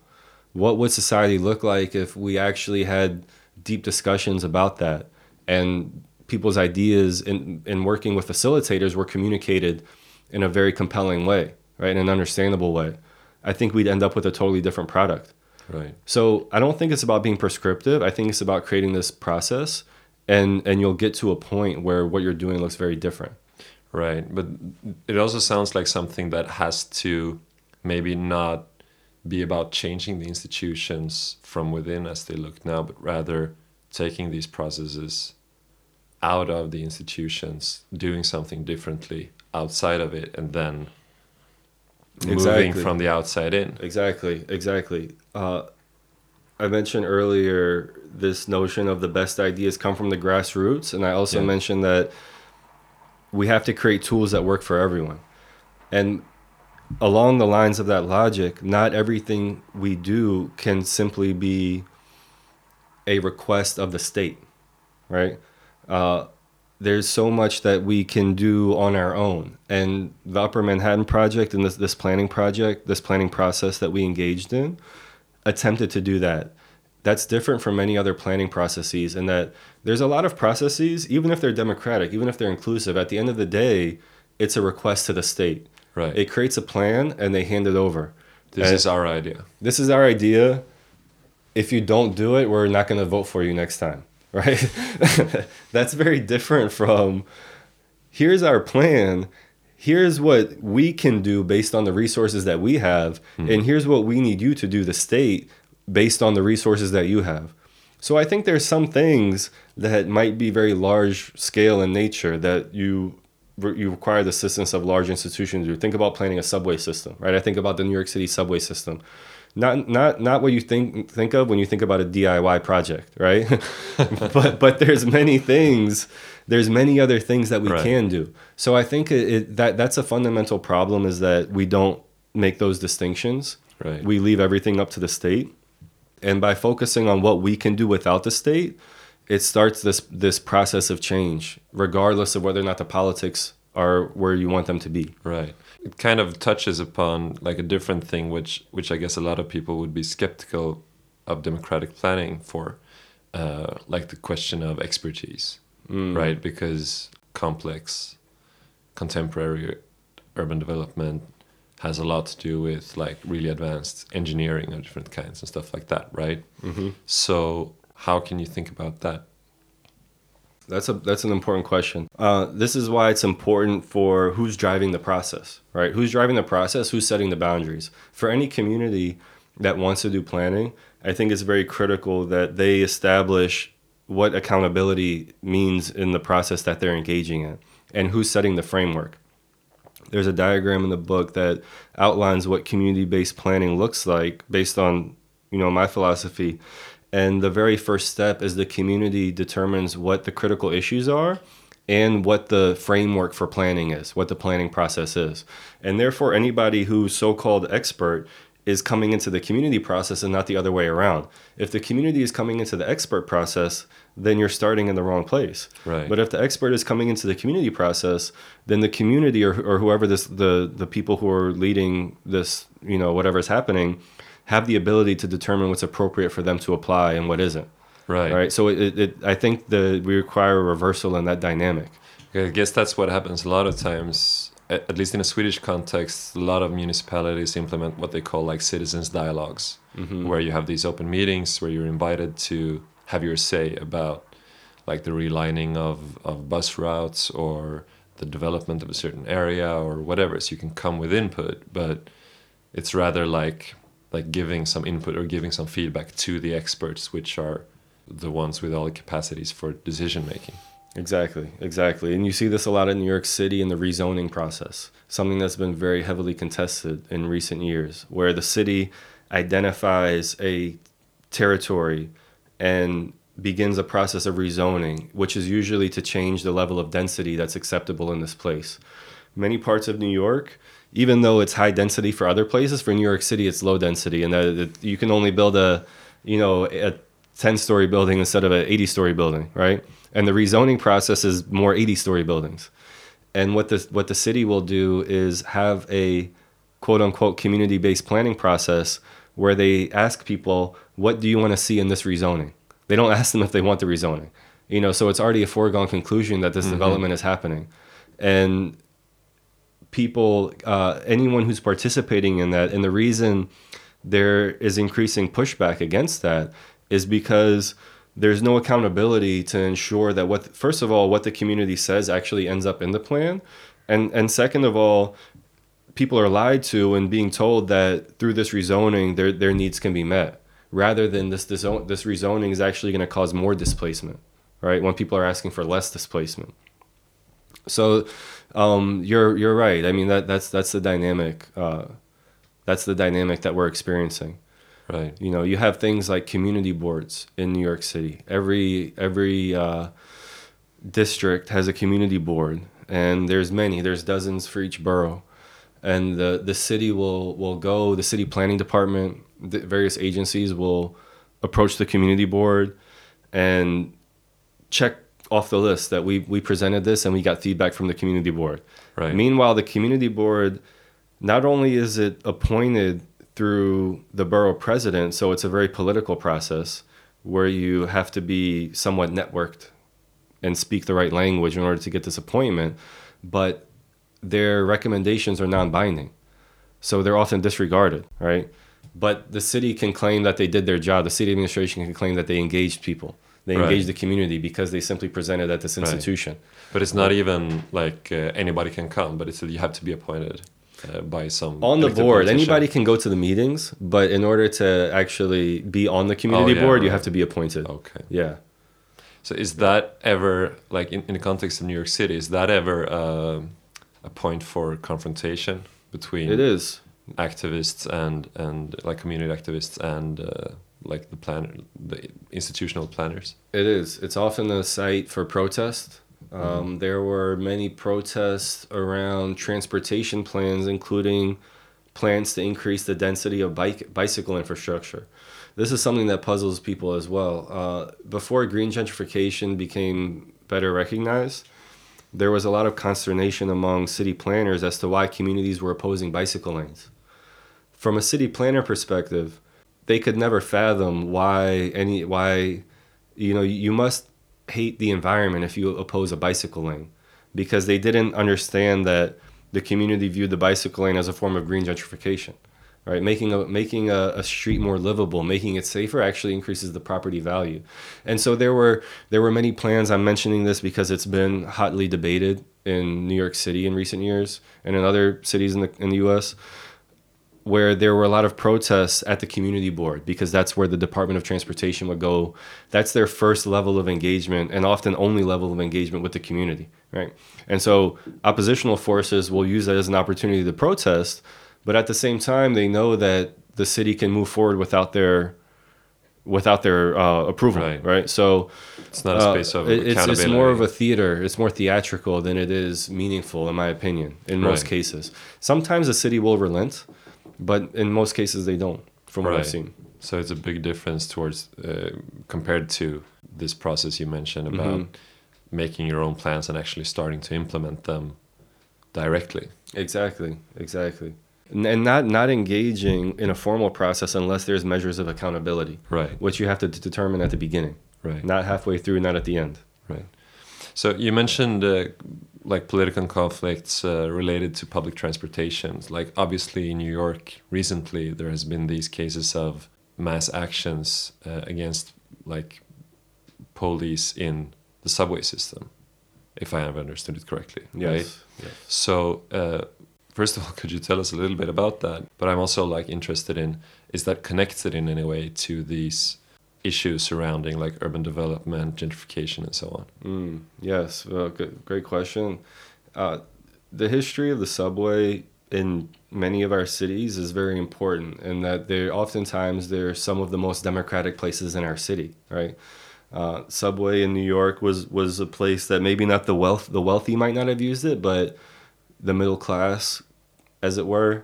What would society look like if we actually had deep discussions about that and people's ideas in, in working with facilitators were communicated in a very compelling way, right? In an understandable way. I think we'd end up with a totally different product. Right. So I don't think it's about being prescriptive. I think it's about creating this process and and you'll get to a point where what you're doing looks very different. Right. But it also sounds like something that has to maybe not be about changing the institutions from within as they look now, but rather taking these processes out of the institutions, doing something differently outside of it, and then Exactly. moving from the outside in. Exactly, exactly. Uh, I mentioned earlier this notion of the best ideas come from the grassroots, and I also Yeah. mentioned that we have to create tools that work for everyone. And along the lines of that logic, not everything we do can simply be a request of the state, right? Uh, there's so much that we can do on our own. And the Upper Manhattan Project and this, this planning project, this planning process that we engaged in, attempted to do that. That's different from many other planning processes, in that there's a lot of processes, even if they're democratic, even if they're inclusive, at the end of the day, it's a request to the state. Right. It creates a plan and they hand it over. this and- is our idea. This is our idea. If you don't do it, we're not going to vote for you next time, right? That's very different from here's our plan. Here's what we can do based on the resources that we have, mm. and here's what we need you to do, the state, based on the resources that you have. So I think there's some things that might be very large scale in nature that you you require the assistance of large institutions. You think about planning a subway system, right? I think about the New York City subway system. Not not not what you think think of when you think about a DIY project, right? but but there's many things. There's many other things that we right. can do. So I think it, it, that that's a fundamental problem is that we don't make those distinctions. Right. We leave everything up to the state, and by focusing on what we can do without the state, it starts this this process of change, regardless of whether or not the politics are where you want them to be. Right. It kind of touches upon like a different thing, which which I guess a lot of people would be skeptical of democratic planning for, uh, like the question of expertise, mm. right? Because complex, contemporary urban development has a lot to do with like really advanced engineering of different kinds and stuff like that, right? Mm-hmm. So how can you think about that? That's a that's an important question. Uh, this is why it's important for who's driving the process, right? Who's driving the process? Who's setting the boundaries? For any community that wants to do planning, I think it's very critical that they establish what accountability means in the process that they're engaging in, and who's setting the framework. There's a diagram in the book that outlines what community-based planning looks like based on you know my philosophy and the very first step is the community determines what the critical issues are and what the framework for planning is, what the planning process is. And therefore, anybody who's so called expert is coming into the community process and not the other way around. If the community is coming into the expert process, then you're starting in the wrong place. Right. But if the expert is coming into the community process, then the community or, or whoever this the the people who are leading this, you know, whatever is happening, have the ability to determine what's appropriate for them to apply and what isn't. Right. Right. So it, it I think that we require a reversal in that dynamic. I guess that's what happens a lot of times. At least in a Swedish context, a lot of municipalities implement what they call like citizens dialogues, mm-hmm. where you have these open meetings where you're invited to have your say about like the relining of, of bus routes or the development of a certain area or whatever. So you can come with input, but it's rather like like giving some input or giving some feedback to the experts, which are the ones with all the capacities for decision making. Exactly, exactly. And you see this a lot in New York City in the rezoning process, something that's been very heavily contested in recent years, where the city identifies a territory and begins a process of rezoning, which is usually to change the level of density that's acceptable in this place. Many parts of New York, even though it's high density for other places, for New York City it's low density, and that you can only build a, you know, a 10 story building instead of an 80 story building, right? And the rezoning process is more 80 story buildings. And what the what the city will do is have a quote unquote community based planning process where they ask people, what do you want to see in this rezoning? They don't ask them if they want the rezoning. You know, so it's already a foregone conclusion that this mm-hmm. development is happening. And people, uh, anyone who's participating in that, and the reason there is increasing pushback against that is because there's no accountability to ensure that what first of all what the community says actually ends up in the plan. And and second of all people are lied to and being told that through this rezoning their their needs can be met rather than this this, this rezoning is actually going to cause more displacement right? When people are asking for less displacement. So um, you're you're right. I mean that that's that's the dynamic. Uh, that's the dynamic that we're experiencing. Right. You know, you have things like community boards in New York City. Every every uh, district has a community board, and there's many. There's dozens for each borough, and the the city will will go. The city planning department, the various agencies will approach the community board and check off the list that we we presented this and we got feedback from the community board. Right. Meanwhile, the community board not only is it appointed through the borough president, so it's a very political process where you have to be somewhat networked and speak the right language in order to get this appointment, but their recommendations are non-binding. So they're often disregarded, right? But the city can claim that they did their job. The city administration can claim that they engaged people They Right. engage the community because they simply presented at this Right. institution. But it's not even like uh, anybody can come, but it's you have to be appointed uh, by some On the board, politician. anybody can go to the meetings, but in order to actually be on the community Oh, yeah, board, you have to be appointed. Okay. Yeah. So is that ever like in, in the context of New York City? Is that ever uh, a point for confrontation between It is. activists and and like community activists and uh, like the plan the institutional planners? It is. It's often a site for protest. Um, There were many protests around transportation plans, including plans to increase the density of bike bicycle infrastructure. This is something that puzzles people as well. Uh, before green gentrification became better recognized, there was a lot of consternation among city planners as to why communities were opposing bicycle lanes. From a city planner perspective, they could never fathom why any why you know you must hate the environment if you oppose a bicycle lane. Because they didn't understand that the community viewed the bicycle lane as a form of green gentrification right? Making a making a, a street more livable making it safer actually increases the property value. And so there were there were many plans. I'm mentioning this because it's been hotly debated in new york city in recent years and in other cities in the, in the us where there were a lot of protests at the community board because that's where the Department of Transportation would go. That's their first level of engagement and often only level of engagement with the community, right? And so oppositional forces will use that as an opportunity to protest, but at the same time they know that the city can move forward without their without their uh, approval, Right. right? So It's not a uh, space of it- it's, it's more of a theater. It's more theatrical than it is meaningful, in my opinion, in most cases. Sometimes the city will relent, but in most cases they don't, from what Right. I've seen. So it's a big difference towards uh, compared to this process you mentioned about Mhm. making your own plans and actually starting to implement them directly. Exactly, exactly. And, not not engaging in a formal process unless there's measures of accountability, Right. which you have to determine at the beginning, Right. not halfway through, not at the end. Right. So you mentioned uh, like political conflicts uh, related to public transportation. Like obviously in New York recently, there has been these cases of mass actions uh, against like police in the subway system, if I have understood it correctly. Right. Yes. yes. So, uh, first of all, could you tell us a little bit about that? But I'm also like interested in is that connected in any way to these issues surrounding like urban development, gentrification, and so on? Mm, yes, well, good, great question. Uh, the history of the subway in many of our cities is very important, in that they're oftentimes they're some of the most democratic places in our city. Right, uh, subway in New York was was a place that maybe not the wealth the wealthy might not have used it, but the middle class, as it were,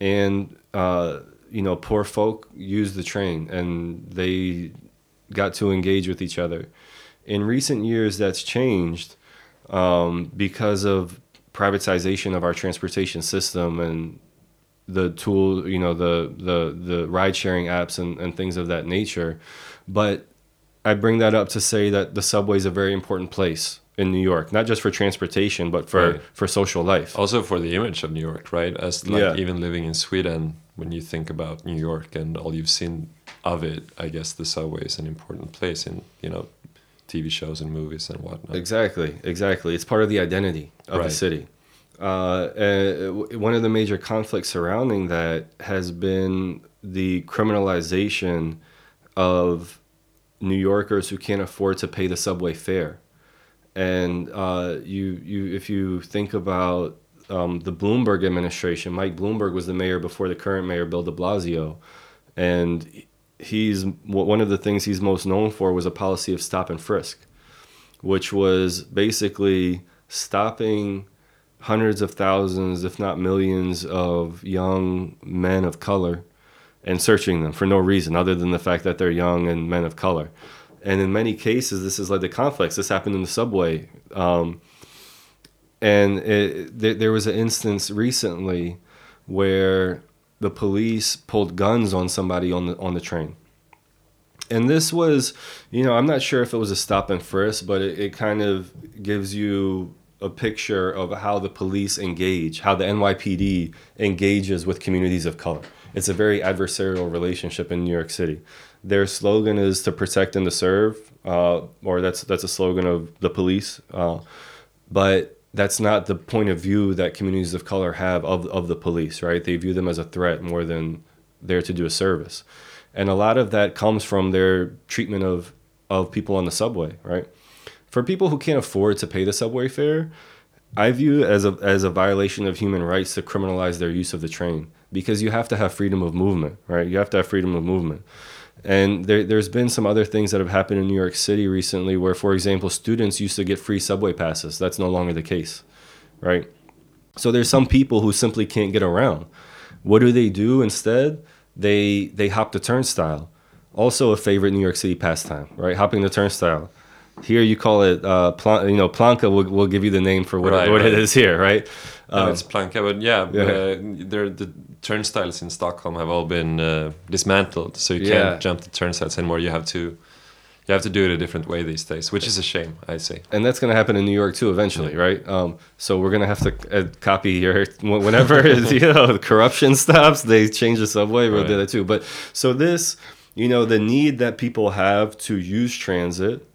and uh, you know poor folk used the train and they got to engage with each other in recent years that's changed um, because of privatization of our transportation system and the tool you know the the the ride sharing apps and, and things of that nature but i bring that up to say that the subway is a very important place in new york not just for transportation but for Right. for social life Also for the image of New York, right? As like Yeah. even living in Sweden, when you think about New York and all you've seen of it, I guess the subway is an important place in you know TV shows and movies and whatnot. Exactly, exactly. It's part of the identity of the city. Uh, one of the major conflicts surrounding that has been the criminalization of New Yorkers who can't afford to pay the subway fare. And uh, you, you, if you think about um, the Bloomberg administration, Mike Bloomberg was the mayor before the current mayor, Bill De Blasio, and he's one of the things he's most known for was a policy of stop and frisk which was basically stopping hundreds of thousands, if not millions, of young men of color and searching them for no reason other than the fact that they're young and men of color. And in many cases, this has led to conflicts. This happened in the subway. Um, and it, there, there was an instance recently where the police pulled guns on somebody on the on the train and this was you know i'm not sure if it was a stop and frisk but it, it kind of gives you a picture of how the police engage, how the NYPD engages with communities of color. It's a very adversarial relationship in New York City. Their slogan is to protect and to serve, uh, or that's that's a slogan of the police. Uh, but that's not the point of view that communities of color have of, of the police, right? They view them as a threat more than there to do a service. And a lot of that comes from their treatment of, of people on the subway, right? For people who can't afford to pay the subway fare, I view as a, as a violation of human rights to criminalize their use of the train because you have to have freedom of movement, right? You have to have freedom of movement. And there, there's been some other things that have happened in New York City recently where, for example, students used to get free subway passes. That's no longer the case, right? So there's some people who simply can't get around. What do they do instead? They they hop the turnstile. Also a favorite New York City pastime, right? Hopping the turnstile. Here you call it, uh, plan, you know, planka will, will give you the name for what, right, what right. it is here, right? No, um, it's planka, but yeah, yeah. Uh, the turnstiles in Stockholm have all been uh, dismantled, so you yeah. can't jump the turnstiles anymore. You have to you have to do it a different way these days, which is a shame, I say. And that's going to happen in New York too eventually, yeah. right? Um, so we're going to have to uh, copy your whenever you know the corruption stops, they change the subway. We'll right. do that too. But so this, you know, the need that people have to use transit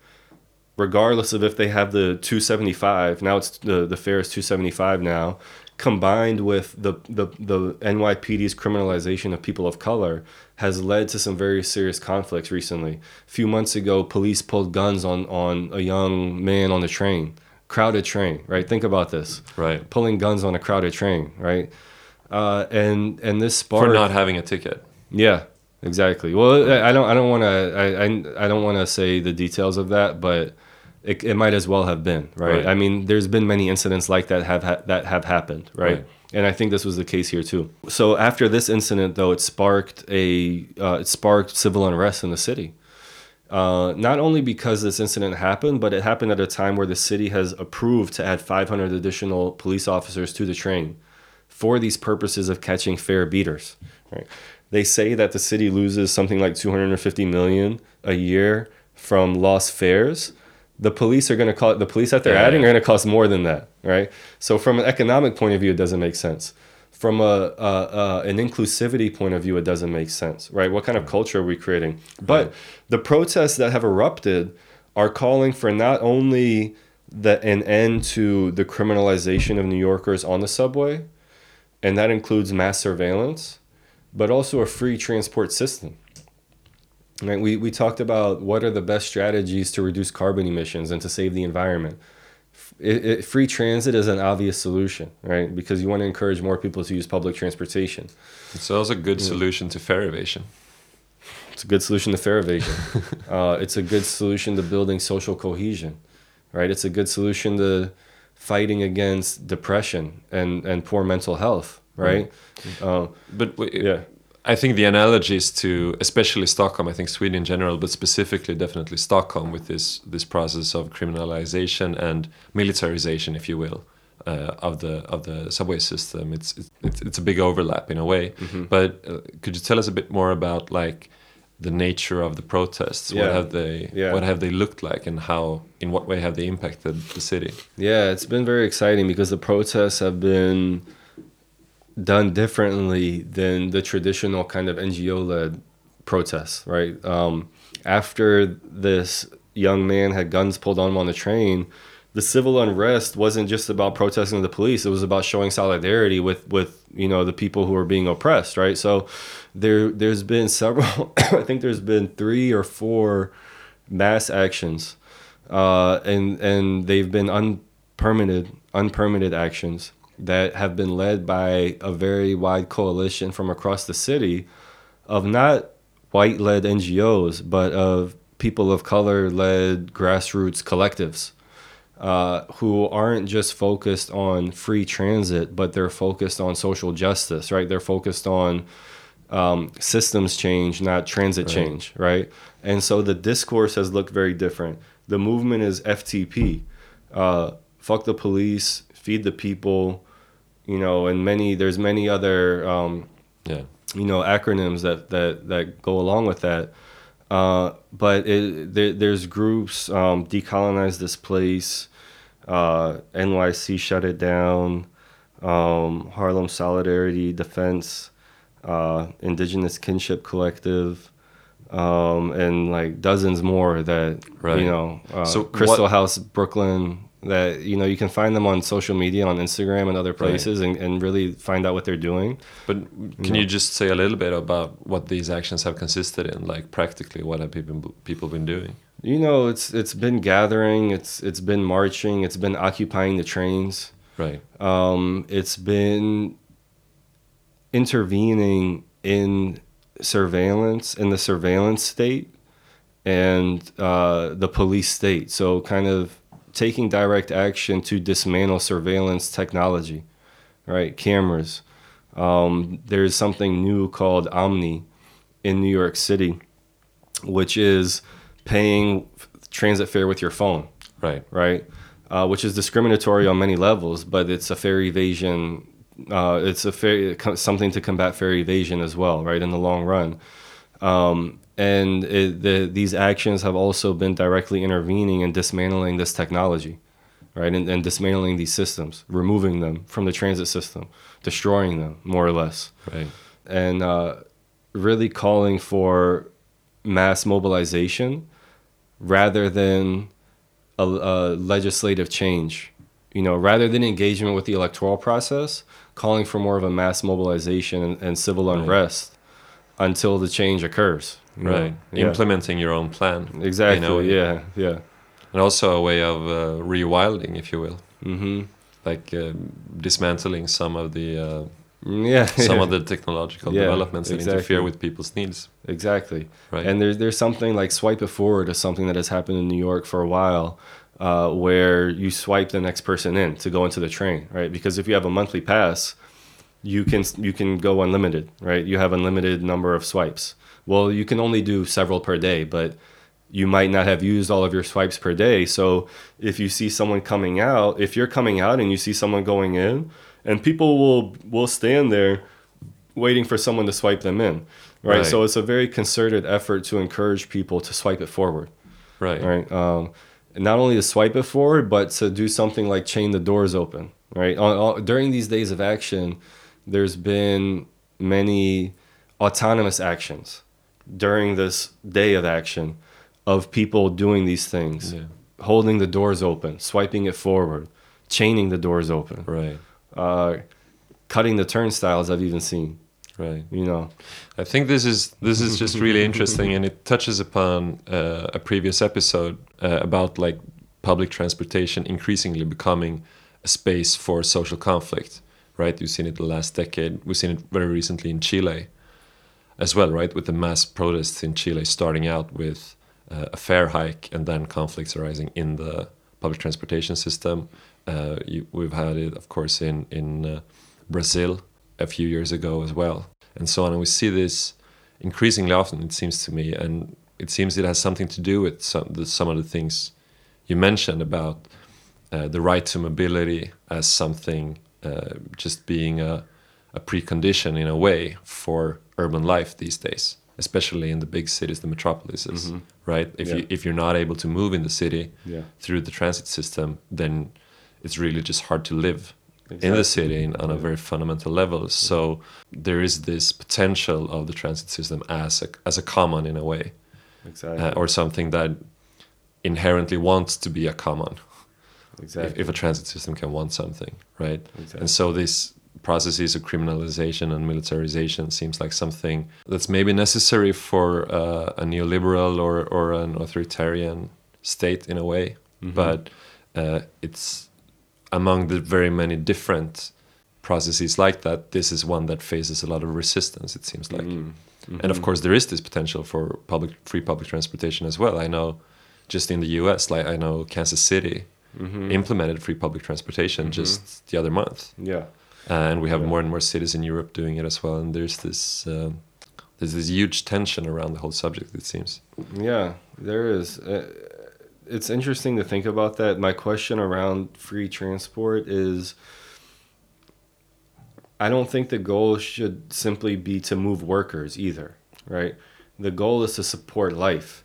regardless of if they have the 275 now it's the the fare is 275 now combined with the, the, the NYPD's criminalization of people of color has led to some very serious conflicts recently. A few months ago, police pulled guns on, on a young man on the train, crowded train, right? Think about this. Right. Pulling guns on a crowded train, right? Uh, and and this sparked for not having a ticket. Yeah, exactly. Well, I don't I don't want to I, I I don't want to say the details of that, but it, it might as well have been right? right? I mean, there's been many incidents like that have ha- that have happened, right? right? And I think this was the case here too. So after this incident, though, it sparked a uh, it sparked civil unrest in the city. Uh, not only because this incident happened, but it happened at a time where the city has approved to add 500 additional police officers to the train for these purposes of catching fare beaters. Right? They say that the city loses something like 250 million a year from lost fares the police are going to call the police that they're yeah, adding yeah. are going to cost more than that, right? So from an economic point of view, it doesn't make sense. From a, a, a an inclusivity point of view, it doesn't make sense, right? What kind of culture are we creating? But the protests that have erupted are calling for not only the, an end to the criminalization of New Yorkers on the subway, and that includes mass surveillance, but also a free transport system Right, we, we talked about what are the best strategies to reduce carbon emissions and to save the environment. It, it, free transit is an obvious solution, right? Because you want to encourage more people to use public transportation. It's also a good solution to fare evasion. It's a good solution to fare evasion. uh, it's a good solution to building social cohesion, right? It's a good solution to fighting against depression and, and poor mental health, right? Mm. But yeah I think the analogies to especially Stockholm, I think Sweden in general, but specifically definitely Stockholm with this this process of criminalization and militarization, if you will, uh, of the of the subway system. It's it's it's a big overlap in a way. Mm-hmm. But uh, could you tell us a bit more about like the nature of the protests? Yeah. What have they yeah. What have they looked like, and how in what way have they impacted the city? Yeah, it's been very exciting because the protests have been done differently than the traditional kind of NGO led protests, right? Um, after this young man had guns pulled on him on the train, the civil unrest wasn't just about protesting the police; it was about showing solidarity with with you know the people who are being oppressed, right? So there there's been several. I think there's been three or four mass actions, uh, and and they've been unpermitted unpermitted actions that have been led by a very wide coalition from across the city of not white led NGOs, but of people of color led grassroots collectives uh, who aren't just focused on free transit, but they're focused on social justice, right? They're focused on um, systems change, not transit right. change, right? And so the discourse has looked very different. The movement is FTP. Uh, fuck the police, feed the people, you know, and many there's many other um, yeah you know acronyms that that that go along with that. Uh, but it, there, there's groups um, decolonize this place. Uh, NYC shut it down. Um, Harlem Solidarity Defense, uh, Indigenous Kinship Collective, um, and like dozens more that Right. you know. Uh, So Crystal what- House Brooklyn. That you know you can find them on social media on Instagram and other places and, and really find out what they're doing. But can you just say a little bit about what these actions have consisted in? Like practically, what have people people been doing? You know, it's it's been gathering, it's it's been marching, it's been occupying the trains. Right. Um, it's been intervening in surveillance in the surveillance state and uh, the police state. So kind of taking direct action to dismantle surveillance technology, right? Cameras. Um, there's something new called OMNY in New York City, which is paying transit fare with your phone Right. right? Uh, which is discriminatory on many levels, but it's a fare evasion. Uh, it's a fair something to combat fare evasion as well, right? In the long run, um, and it, the, these actions have also been directly intervening and dismantling this technology, right? And, and dismantling these systems, removing them from the transit system, destroying them more or less Right. and uh, really calling for mass mobilization rather than a, a legislative change. You know, rather than engagement with the electoral process, calling for more of a mass mobilization and, and civil Right. unrest until the change occurs. You know? Right. Yeah. Implementing your own plan. Exactly. a way. yeah. Yeah. And also a way of uh, rewilding, if you will, Mm-hmm. like uh, dismantling some of the uh, Yeah. some of the technological Yeah, developments that exactly. interfere with people's needs. Exactly. Right. And there's there's something like swipe it forward is something that has happened in New York for a while, uh, where you swipe the next person in to go into the train, right? Because if you have a monthly pass, you can you can go unlimited, right? You have unlimited number of swipes. Well, you can only do several per day, but you might not have used all of your swipes per day. So if you see someone coming out, if you're coming out and you see someone going in, and people will will stand there waiting for someone to swipe them in. Right? Right. So it's a very concerted effort to encourage people to swipe it forward. right. Right. Um, not only to swipe it forward, but to do something like chain the doors open. Right. On, on, during these days of action, there's been many autonomous actions during this day of action of people doing these things, Yeah. holding the doors open, swiping it forward, chaining the doors open, Right. uh, cutting the turnstiles. I've even seen. Right. You know. I think this is this is just really interesting, and it touches upon uh, a previous episode uh, about like public transportation increasingly becoming a space for social conflict. Right, you've seen it the last decade. We've seen it very recently in Chile, as well. Right, with the mass protests in Chile starting out with uh, a fare hike and then conflicts arising in the public transportation system. Uh, you, we've had it, of course, in in uh, Brazil a few years ago as well, and so on. And we see this increasingly often, it seems to me, and it seems it has something to do with some the, some of the things you mentioned about uh, the right to mobility as something uh, just being a, a precondition in a way for urban life these days, especially in the big cities, the metropolises, right? If Yeah. you if you're not able to move in the city Yeah. through the transit system, then it's really just hard to live in the city in, on a very fundamental level. So there is this potential of the transit system as a, as a common in a way, Exactly. uh, or something that inherently wants to be a common. exactly. If, if a transit system can want something, right? Exactly. And so these processes of criminalization and militarization seems like something that's maybe necessary for uh, a neoliberal or, or an authoritarian state in a way, Mm-hmm. but uh, it's among the very many different processes like that. This is one that faces a lot of resistance. It seems like, Mm. and of course there is this potential for public free public transportation as well. I know, just in the U.S., like I know Kansas City Mm-hmm. implemented free public transportation just the other month, yeah. Uh, and we have Yeah. more and more cities in Europe doing it as well. And there's this um there's this huge tension around the whole subject. It seems. Yeah, there is. Uh, it's interesting to think about that. My question around free transport is I don't think the goal should simply be to move workers either, right? The goal is to support life.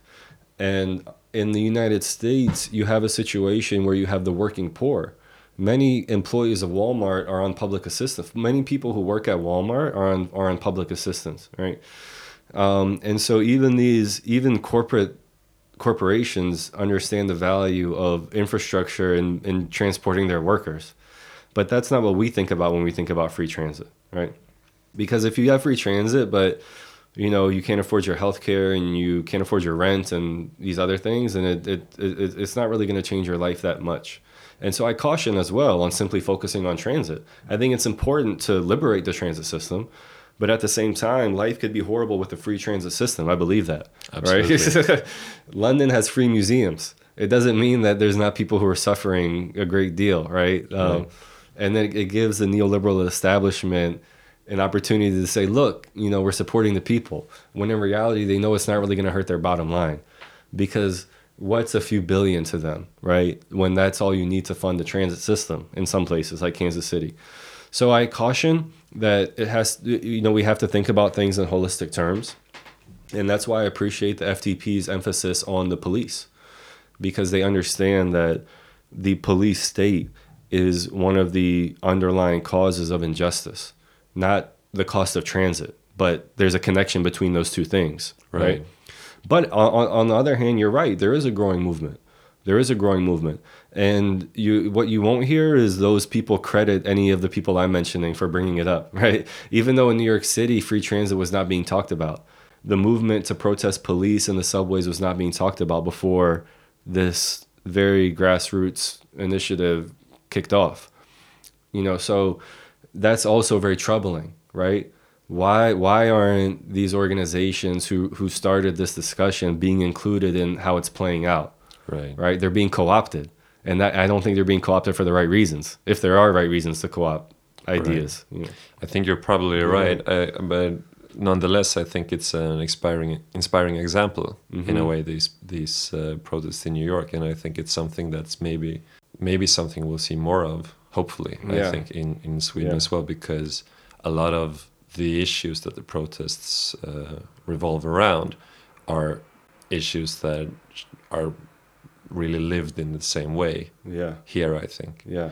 And in the United States, you have a situation where you have the working poor. Many employees of Walmart are on public assistance. Many people who work at Walmart are on are on public assistance, right? Um, and so even these even corporate corporations understand the value of infrastructure and in, in transporting their workers. But that's not what we think about when we think about free transit, right? Because if you have free transit, but you know you can't afford your health care and you can't afford your rent and these other things, and it, it, it it's not really going to change your life that much. And so I caution as well on simply focusing on transit. I think it's important to liberate the transit system, but at the same time, life could be horrible with the free transit system. I believe that. Absolutely. Right? London has free museums. It doesn't mean that there's not people who are suffering a great deal, right? Um, and then it gives the neoliberal establishment an opportunity to say, look, you know, we're supporting the people. When in reality, they know it's not really going to hurt their bottom line because what's a few billion to them, right? When that's all you need to fund the transit system in some places like Kansas City. So I caution that it has, you know, we have to think about things in holistic terms. And that's why I appreciate the FTP's emphasis on the police because they understand that the police state is one of the underlying causes of injustice, not the cost of transit, but there's a connection between those two things, right? right? But on, on the other hand, you're right. There is a growing movement. There is a growing movement, and you what you won't hear is those people credit any of the people I'm mentioning for bringing it up, right? Even though in New York City free transit was not being talked about, the movement to protest police in the subways was not being talked about before this very grassroots initiative kicked off. You know, so that's also very troubling, right? Why why aren't these organizations who who started this discussion being included in how it's playing out? Right. Right? They're being co-opted. And that, I don't think they're being co-opted for the right reasons. If there are right reasons to co-opt ideas. Right. I think you're probably right. I, but nonetheless, I think it's an inspiring inspiring example mm-hmm. in a mm-hmm. way these these uh, protests in New York, and I think it's something that's maybe maybe something we'll see more of. Hopefully, yeah. I think in in Sweden yeah. as well, because a lot of the issues that the protests uh, revolve around are issues that are really lived in the same way. Yeah. Here, I think. Yeah.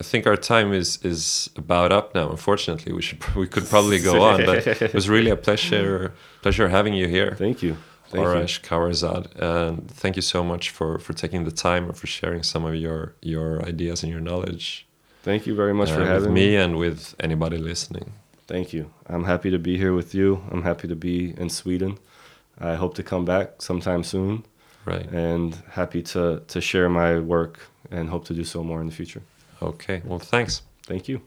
I think our time is is about up now. Unfortunately, we should we could probably go on, but it was really a pleasure pleasure having you here. Thank you. Thank Aurash Khawarzad, and thank you so much for for taking the time and for sharing some of your your ideas and your knowledge. Thank you very much uh, for having me, me and with anybody listening. Thank you. I'm happy to be here with you. I'm happy to be in Sweden. I hope to come back sometime soon. Right. And happy to to share my work and hope to do so more in the future. Okay. Well, thanks. Thank you.